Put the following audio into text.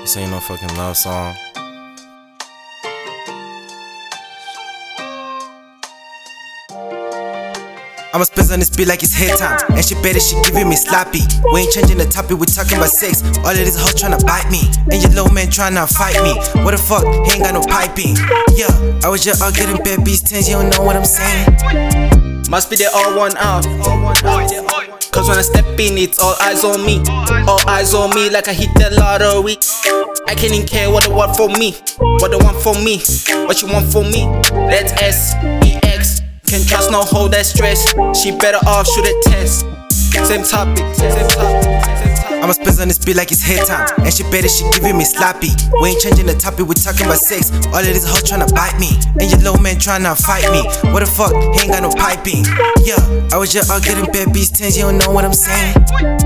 This ain't no fucking love song. I'ma spaz on this beat like it's head time. And she better, she giving me sloppy. We ain't changing the topic, we talking about sex. All of this hoe tryna bite me. And your little man tryna fight me. What the fuck? He ain't got no piping. Yeah, I was just out getting bad beats, tens, you don't know what I'm saying. Must be they all one out. Cause when I step in, it's all eyes on me. All eyes on me, like I hit the lottery. I can't even care what they want for me. What they want for me. What you want for me. That's S E X. Can't trust no hold that stress. She better off shoot a test. Same topic, same topic. I'ma spaz on this beat like it's head time. And she better, she giving me sloppy. We ain't changing the topic, we talking about sex. All of this hoe tryna bite me. And your little man tryna fight me. What the fuck? He ain't got no piping. Yeah, I was just out getting bad beats, tens, you don't know what I'm saying.